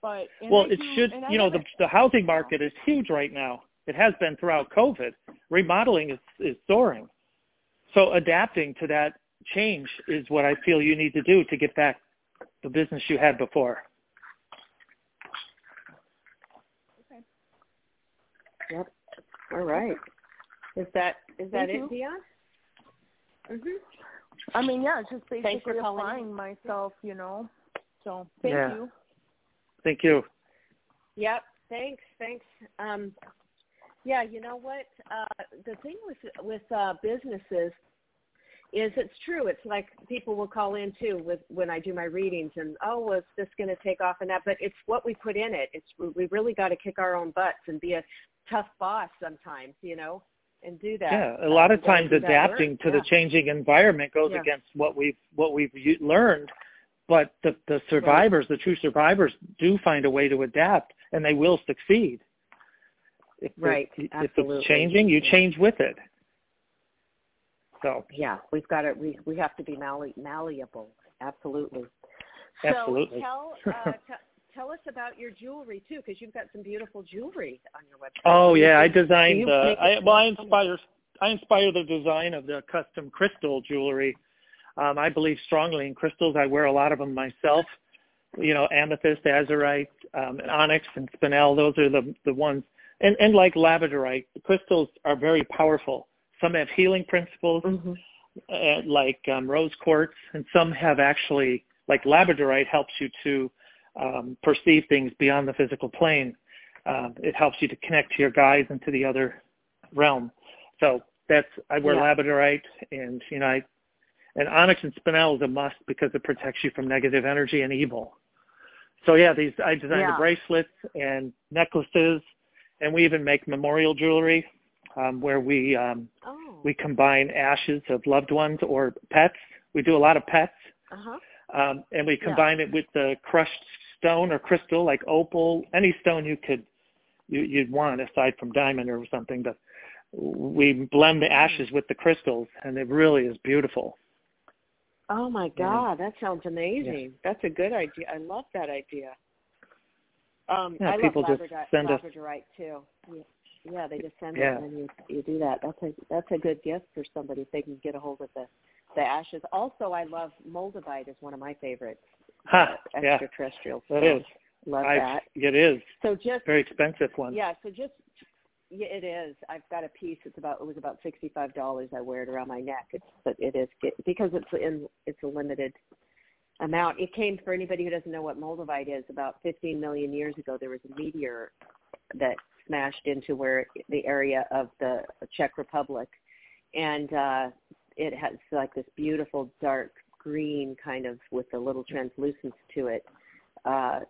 [SPEAKER 4] but
[SPEAKER 3] well, it
[SPEAKER 4] do-
[SPEAKER 3] should. You know, the the housing market is huge right now. It has been throughout COVID. Remodeling is is soaring. So adapting to that change is what I feel you need to do to get back the business you had before. Okay.
[SPEAKER 2] Yep. All right. Is that is that
[SPEAKER 4] Thank
[SPEAKER 2] it, Dion? Mhm.
[SPEAKER 4] I mean, yeah, it's just basically
[SPEAKER 2] for calling in.
[SPEAKER 4] applying myself, you know. So thank
[SPEAKER 3] Yeah.
[SPEAKER 4] you.
[SPEAKER 3] Thank you.
[SPEAKER 2] Yep. Thanks. Thanks. Um, yeah. You know what? Uh, the thing with with uh, businesses is it's true. It's like people will call in too with when I do my readings and oh, was this going to take off and that? But it's what we put in it. It's we really got to kick our own butts and be a tough boss sometimes, you know, and do that.
[SPEAKER 3] Yeah, a lot of times adapting to
[SPEAKER 2] Yeah.
[SPEAKER 3] the changing environment goes
[SPEAKER 2] Yeah.
[SPEAKER 3] against what we've what we've learned. But the the survivors, the true survivors, do find a way to adapt, and they will succeed. If
[SPEAKER 2] Right,
[SPEAKER 3] If it's changing, you change with it. So
[SPEAKER 2] Yeah, we've got to we we have to be malli- malleable. Absolutely.
[SPEAKER 3] Absolutely.
[SPEAKER 2] So tell uh, t- tell us about your jewelry too, because you've got some beautiful jewelry on your website.
[SPEAKER 3] Oh
[SPEAKER 2] Do you
[SPEAKER 3] yeah, I designed
[SPEAKER 2] you
[SPEAKER 3] the. I, well, I inspire. I inspire the design of the custom crystal jewelry. Um, I believe strongly in crystals. I wear a lot of them myself. You know, amethyst, azurite, um, onyx, and spinel. Those are the the ones. And and like labradorite, the crystals are very powerful. Some have healing principles,
[SPEAKER 2] Mhm.
[SPEAKER 3] uh, like um, rose quartz, and some have actually, like labradorite, helps you to um, perceive things beyond the physical plane. Um, it helps you to connect to your guides and to the other realm. So that's I wear
[SPEAKER 2] Yeah.
[SPEAKER 3] labradorite, and you know, I, and onyx and spinel is a must because it protects you from negative energy and evil. So yeah, these I designed
[SPEAKER 2] Yeah.
[SPEAKER 3] the bracelets and necklaces, and we even make memorial jewelry um, where we um,
[SPEAKER 2] Oh.
[SPEAKER 3] we combine ashes of loved ones or pets. We do a lot of pets,
[SPEAKER 2] Uh huh.
[SPEAKER 3] um, and we combine it with the crushed stone or crystal, like opal, any stone you could you, you'd want aside from diamond or something. But we blend the ashes with the crystals, and it really is beautiful.
[SPEAKER 2] Oh my
[SPEAKER 3] Yeah.
[SPEAKER 2] God, that sounds amazing. That's a good idea. I love that idea. Um,
[SPEAKER 3] Yeah,
[SPEAKER 2] I love
[SPEAKER 3] people just
[SPEAKER 2] labradorite,
[SPEAKER 3] send us-
[SPEAKER 2] labradorite too. Yeah. They just send
[SPEAKER 3] Yeah.
[SPEAKER 2] it and you you do that. That's a that's a good gift for somebody if they can get a hold of the the ashes. Also, I love moldavite is one of my favorites.
[SPEAKER 3] Ha!
[SPEAKER 2] uh,
[SPEAKER 3] Yeah,
[SPEAKER 2] extraterrestrial.
[SPEAKER 3] that
[SPEAKER 2] stones. Love
[SPEAKER 3] I,
[SPEAKER 2] that.
[SPEAKER 3] it is
[SPEAKER 2] So just
[SPEAKER 3] very expensive one.
[SPEAKER 2] yeah, so just yeah, it is. I've got a piece. It's about it was about sixty five dollars. I wear it around my neck. It's but it is because it's in it's a limited amount. It came for anybody who doesn't know what moldavite is. About fifteen million years ago, there was a meteor that smashed into where the area of the Czech Republic, and uh, it has like this beautiful dark green kind of with a little translucence to it. Uh,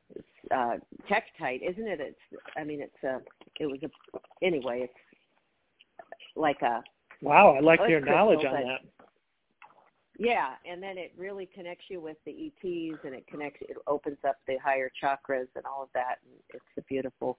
[SPEAKER 2] uh, tektite, isn't it? It's I mean it's a it was a anyway it's like a
[SPEAKER 3] Wow, I like
[SPEAKER 2] Well,
[SPEAKER 3] your knowledge on that.
[SPEAKER 2] yeah, and then it really connects you with the ETs, and it connects. It opens up the higher chakras and all of that. And it's a beautiful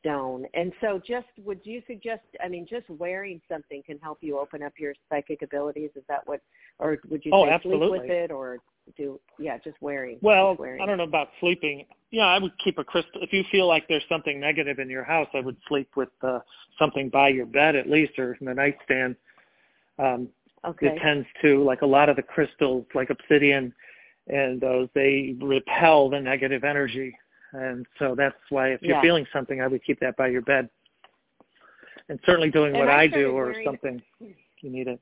[SPEAKER 2] stone. And so, just would you suggest? I mean, just wearing something can help you open up your psychic abilities. Is that what, or would you
[SPEAKER 3] Oh,
[SPEAKER 2] say sleep with it, or do yeah, just wearing?
[SPEAKER 3] Well,
[SPEAKER 2] just wearing
[SPEAKER 3] I don't know about sleeping. Yeah, I would keep a crystal. If you feel like there's something negative in your house, I would sleep with uh, something by your bed at least, or in the nightstand. Um,
[SPEAKER 2] Okay.
[SPEAKER 3] It tends to, like a lot of the crystals, like obsidian and those, they repel the negative energy. And so that's why if you're feeling something, I would keep that by your bed. And certainly doing
[SPEAKER 2] And
[SPEAKER 3] what
[SPEAKER 2] I
[SPEAKER 3] I, do or something, you need it.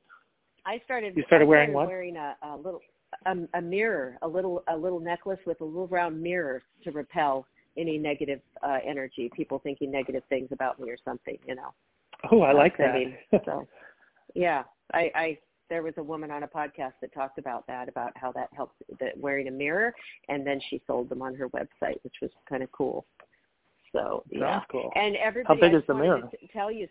[SPEAKER 2] I started.
[SPEAKER 3] You started
[SPEAKER 2] I
[SPEAKER 3] wearing what?
[SPEAKER 2] Wearing a, a little a, a mirror, a little a little necklace with a little round mirror to repel any negative uh, energy. People thinking negative things about me or something. You know.
[SPEAKER 3] Oh, I like that.
[SPEAKER 2] mean, so, yeah, I, I there was a woman on a podcast that talked about that, about how that helps that wearing a mirror, and then she sold them on her website, which was kind of cool. So yeah,
[SPEAKER 3] Sounds cool.
[SPEAKER 2] and everybody,
[SPEAKER 3] big
[SPEAKER 2] I
[SPEAKER 3] is the
[SPEAKER 2] wanted
[SPEAKER 3] mirror?
[SPEAKER 2] To tell you,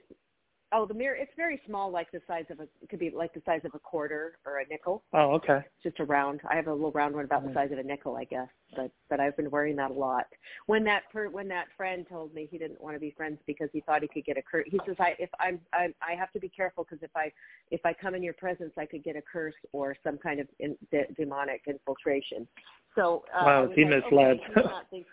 [SPEAKER 2] Oh, the mirror. It's very small, like the size of a. It could be like the size of a quarter or a nickel.
[SPEAKER 3] Oh, okay.
[SPEAKER 2] Just a round. I have a little round one about the
[SPEAKER 3] Mhm.
[SPEAKER 2] size of a nickel, I guess. But but I've been wearing that a lot. When that per, when that friend told me he didn't want to be friends because he thought he could get a curse. He says I if I'm I I have to be careful because if I if I come in your presence I could get a curse or some kind of in, de- demonic infiltration. So uh,
[SPEAKER 3] Wow, he
[SPEAKER 2] like,
[SPEAKER 3] misled.
[SPEAKER 2] Okay, he's not think-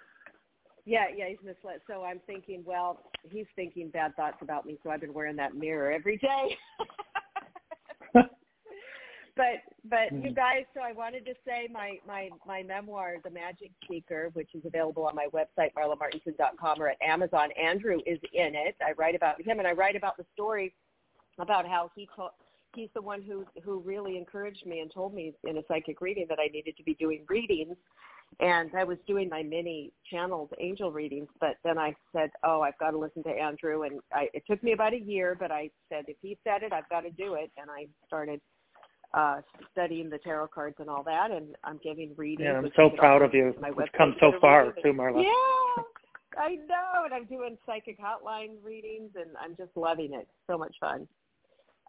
[SPEAKER 2] yeah, yeah, he's misled. So I'm thinking, well, he's thinking bad thoughts about me, so I've been wearing that mirror every day. but but you
[SPEAKER 3] Mhm.
[SPEAKER 2] guys, so I wanted to say my my my memoir, The Magic Seeker, which is available on my website marlamartinson.com or at Amazon. Andrew is in it. I write about him, and I write about the story about how he told. He's the one who who really encouraged me and told me in a psychic reading that I needed to be doing readings and I was doing my mini channeled angel readings, but then I said, "Oh, I've got to listen to Andrew." And I, it took me about a year, but I said, "If he said it, I've got to do it." And I started uh studying the tarot cards and all that, and I'm giving readings.
[SPEAKER 3] Yeah, I'm so proud of you. You've come so far too, Marla.
[SPEAKER 2] Yeah, I know, and I'm doing psychic hotline readings, and I'm just loving it. So much fun.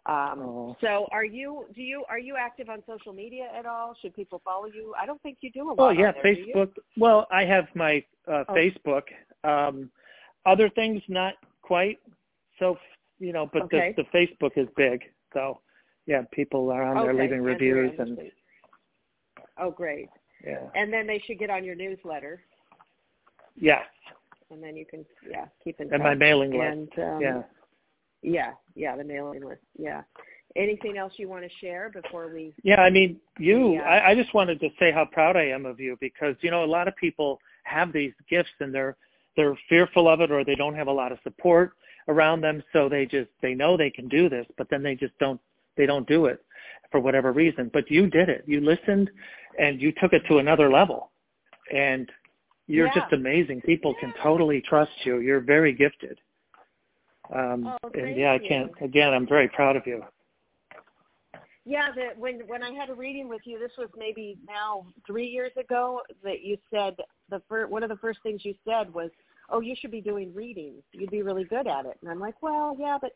[SPEAKER 2] Um,
[SPEAKER 3] Oh.
[SPEAKER 2] so, are you? Do you are you active on social media at all? Should people follow you? I don't think you do a lot.
[SPEAKER 3] Oh yeah,
[SPEAKER 2] there.
[SPEAKER 3] Facebook. Well, I have my uh,
[SPEAKER 2] Oh.
[SPEAKER 3] Facebook. Um, other things not quite. So you know, but
[SPEAKER 2] Okay.
[SPEAKER 3] the the Facebook is big. So yeah, people are on there leaving reviews and
[SPEAKER 2] Oh, great.
[SPEAKER 3] yeah.
[SPEAKER 2] And then they should get on your newsletter,
[SPEAKER 3] Yes,
[SPEAKER 2] and then you can yeah keep in
[SPEAKER 3] and my mailing list.
[SPEAKER 2] And um,
[SPEAKER 3] yeah.
[SPEAKER 2] Yeah, yeah, the mailing list. Yeah. Anything else you want to share before we?
[SPEAKER 3] Yeah, I mean, you.
[SPEAKER 2] Yeah.
[SPEAKER 3] I, I just wanted to say how proud I am of you because you know a lot of people have these gifts and they're they're fearful of it or they don't have a lot of support around them, so they just they know they can do this, but then they just don't they don't do it for whatever reason. But you did it. You listened and you took it to another level, and you're
[SPEAKER 2] Yeah.
[SPEAKER 3] just amazing. People can totally trust you. You're very gifted. Um,
[SPEAKER 2] Oh,
[SPEAKER 3] and yeah, I can't. Again, I'm very proud of you.
[SPEAKER 2] Yeah, the, when when I had a reading with you, this was maybe now three years ago. That you said the first one of the first things you said was, "Oh, you should be doing readings. You'd be really good at it." And I'm like, "Well, yeah, but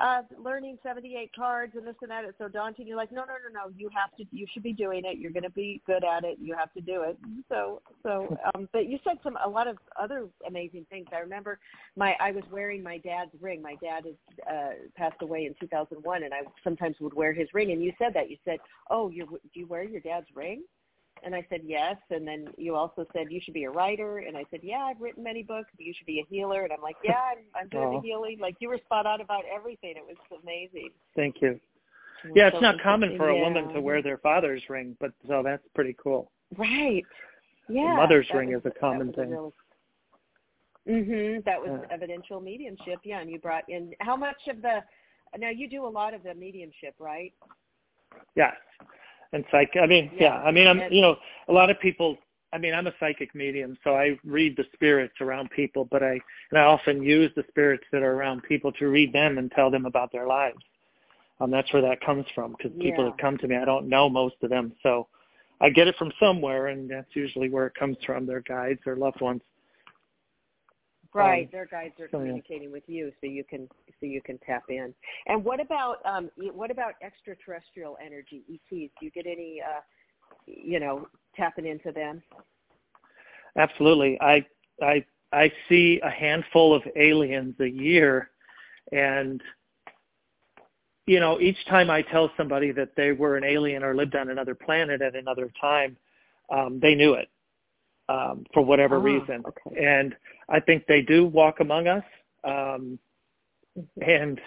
[SPEAKER 2] uh learning 78 cards and this and that it's so daunting." You're like, "No, no, no, no. You have to. You should be doing it. You're going to be good at it. You have to do it." So, so, um, but you said some a lot of other amazing things. I remember my I was wearing my dad's ring. My dad is uh passed away in 2001 and I sometimes would wear his ring and you said that you said, "Oh, you do you wear your dad's ring?" And I said, "Yes." And then you also said you should be a writer and I said, "Yeah, I've written many books. But you should be a healer." And I'm like, "Yeah, I'm I'm doing
[SPEAKER 3] Oh.
[SPEAKER 2] the healing." Like you were spot on about everything. It was amazing.
[SPEAKER 3] Thank you.
[SPEAKER 2] It
[SPEAKER 3] Yeah, it's not common for a
[SPEAKER 2] interesting.
[SPEAKER 3] woman to wear their father's ring, but so that's pretty cool.
[SPEAKER 2] Right. Yeah.
[SPEAKER 3] mother's ring
[SPEAKER 2] was-
[SPEAKER 3] is a common thing.
[SPEAKER 2] real- Mhm. That was
[SPEAKER 3] Yeah.
[SPEAKER 2] evidential mediumship. Yeah, and you brought in how much of the now you do a lot of the mediumship, right?
[SPEAKER 3] Yes. And psych I mean, yeah,
[SPEAKER 2] Yeah,
[SPEAKER 3] I mean I'm you know, a lot of people I mean, I'm a psychic medium, so I read the spirits around people, but I and I often use the spirits that are around people to read them and tell them about their lives. Um that's where that comes from because people
[SPEAKER 2] Yeah.
[SPEAKER 3] that come to me, I don't know most of them, so I get it from somewhere and that's usually where it comes from, their guides their loved ones.
[SPEAKER 2] Right.
[SPEAKER 3] Um,
[SPEAKER 2] Their guides are
[SPEAKER 3] so, yeah.
[SPEAKER 2] communicating with you, so you can so you can tap in. And what about um what about extraterrestrial energy ETs? Do you get any uh you know tapping into them?
[SPEAKER 3] Absolutely. I I I see a handful of aliens a year and you know, each time I tell somebody that they were an alien or lived on another planet at another time, um, they knew it um, for whatever
[SPEAKER 2] Ah,
[SPEAKER 3] reason.
[SPEAKER 2] okay.
[SPEAKER 3] And I think they do walk among us. Um, and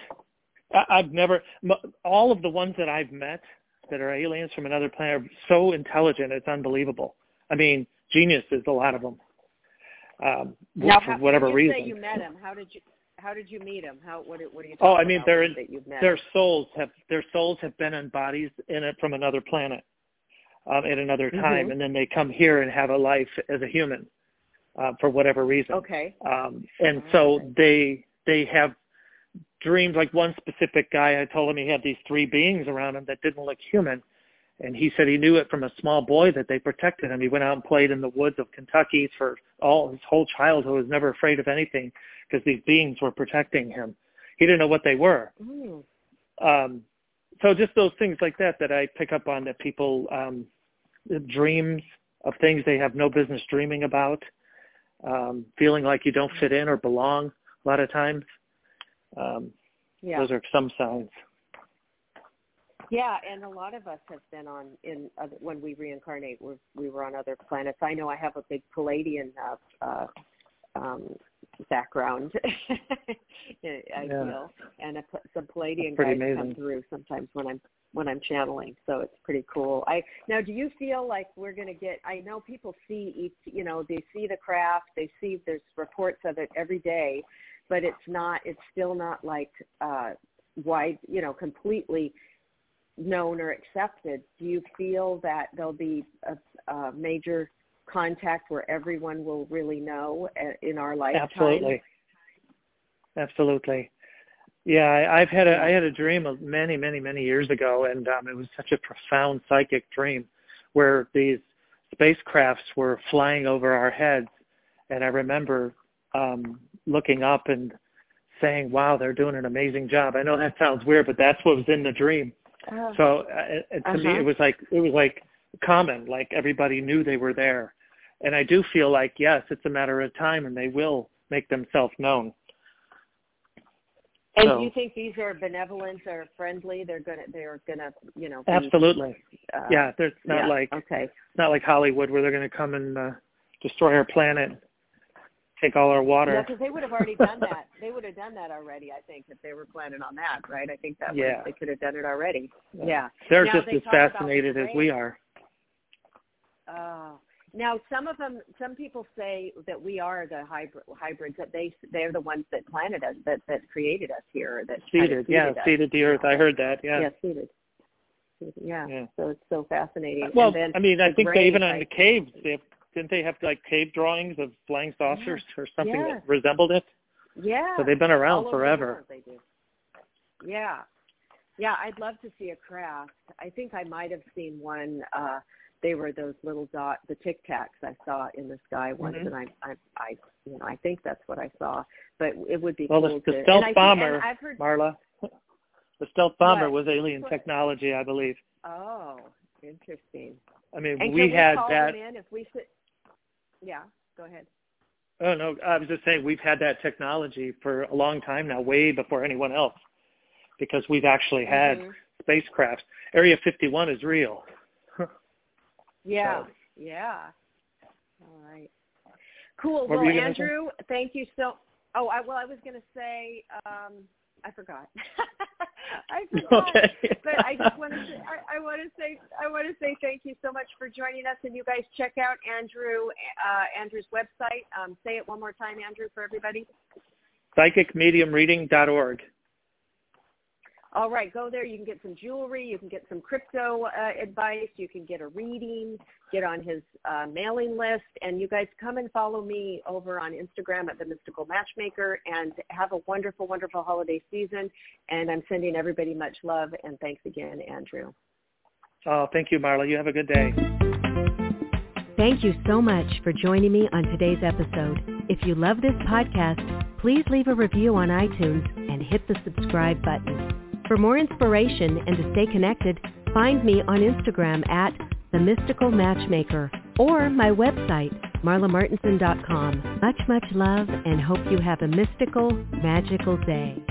[SPEAKER 3] I, I've never, all of the ones that I've met that are aliens from another planet are so intelligent, it's unbelievable. I mean, geniuses, a lot of them. Um,
[SPEAKER 2] Now,
[SPEAKER 3] for
[SPEAKER 2] how,
[SPEAKER 3] whatever
[SPEAKER 2] you
[SPEAKER 3] reason.
[SPEAKER 2] say you met him. How did you how did you meet him? How what what are you?
[SPEAKER 3] Oh, I mean,
[SPEAKER 2] about
[SPEAKER 3] they're in-
[SPEAKER 2] that you've met
[SPEAKER 3] their souls have their souls have been in bodies in it from another planet um, at another time,
[SPEAKER 2] Mhm.
[SPEAKER 3] and then they come here and have a life as a human uh, for whatever reason.
[SPEAKER 2] Okay.
[SPEAKER 3] Um, and so they they have dreams. Like one specific guy, I told him he had these three beings around him that didn't look human, and he said he knew it from a small boy that they protected him. He went out and played in the woods of Kentucky for all his whole childhood. Was never afraid of anything because these beings were protecting him. He didn't know what they were.
[SPEAKER 2] Mm.
[SPEAKER 3] Um, so just those things like that that I pick up on that people um, dreams of things they have no business dreaming about, um, feeling like you don't fit in or belong a lot of times. Um,
[SPEAKER 2] Yeah.
[SPEAKER 3] Those are some signs.
[SPEAKER 2] Yeah, and a lot of us have been on in other, when we reincarnate. we're, we were on other planets. I know I have a big Pleiadian uh, uh, um, background. I
[SPEAKER 3] Yeah.
[SPEAKER 2] feel, and a, some
[SPEAKER 3] Pleiadian
[SPEAKER 2] guys
[SPEAKER 3] pretty
[SPEAKER 2] come through sometimes when I'm when I'm channeling. So it's pretty cool. I now, do you feel like we're going to get? I know people see each, you know, they see the craft, they see there's reports of it every day, but it's not. It's still not like uh, wide, you know, completely known or accepted. Do you feel that there'll be a, a major contact where everyone will really know uh, in our lifetime?
[SPEAKER 3] Absolutely. Absolutely. Yeah, I, I've had a I had a dream of many, many, many years ago, and um, it was such a profound psychic dream, where these spacecrafts were flying over our heads, and I remember um, looking up and saying, "Wow, they're doing an amazing job." I know that sounds weird, but that's what was in the dream.
[SPEAKER 2] Oh,
[SPEAKER 3] So uh, to me,
[SPEAKER 2] Uh-huh.
[SPEAKER 3] it was like it was like common, like everybody knew they were there, and I do feel like yes, it's a matter of time, and they will make themselves known.
[SPEAKER 2] And
[SPEAKER 3] so-
[SPEAKER 2] do you think these are benevolent or friendly? They're gonna they're gonna you know be,
[SPEAKER 3] Absolutely,
[SPEAKER 2] uh,
[SPEAKER 3] yeah. There's not
[SPEAKER 2] yeah,
[SPEAKER 3] like
[SPEAKER 2] okay
[SPEAKER 3] it's not like Hollywood where they're going to come and uh, destroy our planet, take all our water.
[SPEAKER 2] Yeah, because they would have already done that. They would have done that already. I think if they were planning on that, right? I think that would-
[SPEAKER 3] Yeah.
[SPEAKER 2] they could have done it already.
[SPEAKER 3] Yeah.
[SPEAKER 2] Yeah.
[SPEAKER 3] They're
[SPEAKER 2] Now,
[SPEAKER 3] just
[SPEAKER 2] they
[SPEAKER 3] as fascinated as we are.
[SPEAKER 2] Oh. Now, some of them, some people say that we are the hybrid hybrids. That they they're the ones that planted us, that that created us here, that kind of
[SPEAKER 3] Seeded, yeah,
[SPEAKER 2] us.
[SPEAKER 3] seeded the earth. I heard that. Yeah.
[SPEAKER 2] Yeah, seeded. Seeded, Yeah.
[SPEAKER 3] Yeah.
[SPEAKER 2] So it's so fascinating.
[SPEAKER 3] Well, I mean, I
[SPEAKER 2] the
[SPEAKER 3] think they even on the caves, they have, didn't they have like cave drawings of flying saucers or something
[SPEAKER 2] Yeah.
[SPEAKER 3] that resembled it?
[SPEAKER 2] Yeah.
[SPEAKER 3] So they've been around
[SPEAKER 2] All the
[SPEAKER 3] forever.
[SPEAKER 2] world Yeah. Yeah, I'd love to see a craft. I think I might have seen one. uh They were those little dot, the Tic Tacs I saw in the sky once,
[SPEAKER 3] Mhm.
[SPEAKER 2] and I, I, I, you know, I think that's what I saw. But it would be
[SPEAKER 3] Well,
[SPEAKER 2] cool
[SPEAKER 3] the, the
[SPEAKER 2] to.
[SPEAKER 3] stealth
[SPEAKER 2] I
[SPEAKER 3] bomber,
[SPEAKER 2] I've heard.
[SPEAKER 3] Marla, the stealth bomber
[SPEAKER 2] What?
[SPEAKER 3] was alien
[SPEAKER 2] What?
[SPEAKER 3] technology, I believe.
[SPEAKER 2] Oh, interesting.
[SPEAKER 3] I mean,
[SPEAKER 2] And
[SPEAKER 3] we
[SPEAKER 2] we
[SPEAKER 3] had
[SPEAKER 2] call
[SPEAKER 3] that.
[SPEAKER 2] if we sit? Yeah, go ahead.
[SPEAKER 3] Oh no, I was just saying we've had that technology for a long time now, way before anyone else, because we've actually had
[SPEAKER 2] Mhm.
[SPEAKER 3] spacecraft. Area 51 is real.
[SPEAKER 2] Yeah,
[SPEAKER 3] So-
[SPEAKER 2] yeah. All right. Cool.
[SPEAKER 3] What
[SPEAKER 2] well? Andrew, thank you so. Oh, I, well, I was going to say, um, I forgot. I forgot.
[SPEAKER 3] Okay.
[SPEAKER 2] but I just want to say, I, I want to say, I want to say thank you so much for joining us, and you guys check out Andrew, uh, Andrew's website. Um, say it one more time, Andrew, for everybody.
[SPEAKER 3] PsychicMediumReading.org.
[SPEAKER 2] All right, go there. You can get some jewelry. You can get some crypto uh, advice. You can get a reading. Get on his uh, mailing list. And you guys come and follow me over on Instagram at the Mystical Matchmaker. And have a wonderful, wonderful holiday season. And I'm sending everybody much love. And thanks again, Andrew.
[SPEAKER 3] Oh, thank you, Marla. You have a good day.
[SPEAKER 5] Thank you so much for joining me on today's episode. If you love this podcast, please leave a review on iTunes and hit the subscribe button. For more inspiration and to stay connected, find me on Instagram at The Mystical Matchmaker or my website, marlamartinson.com. Much, much love and hope you have a mystical, magical day.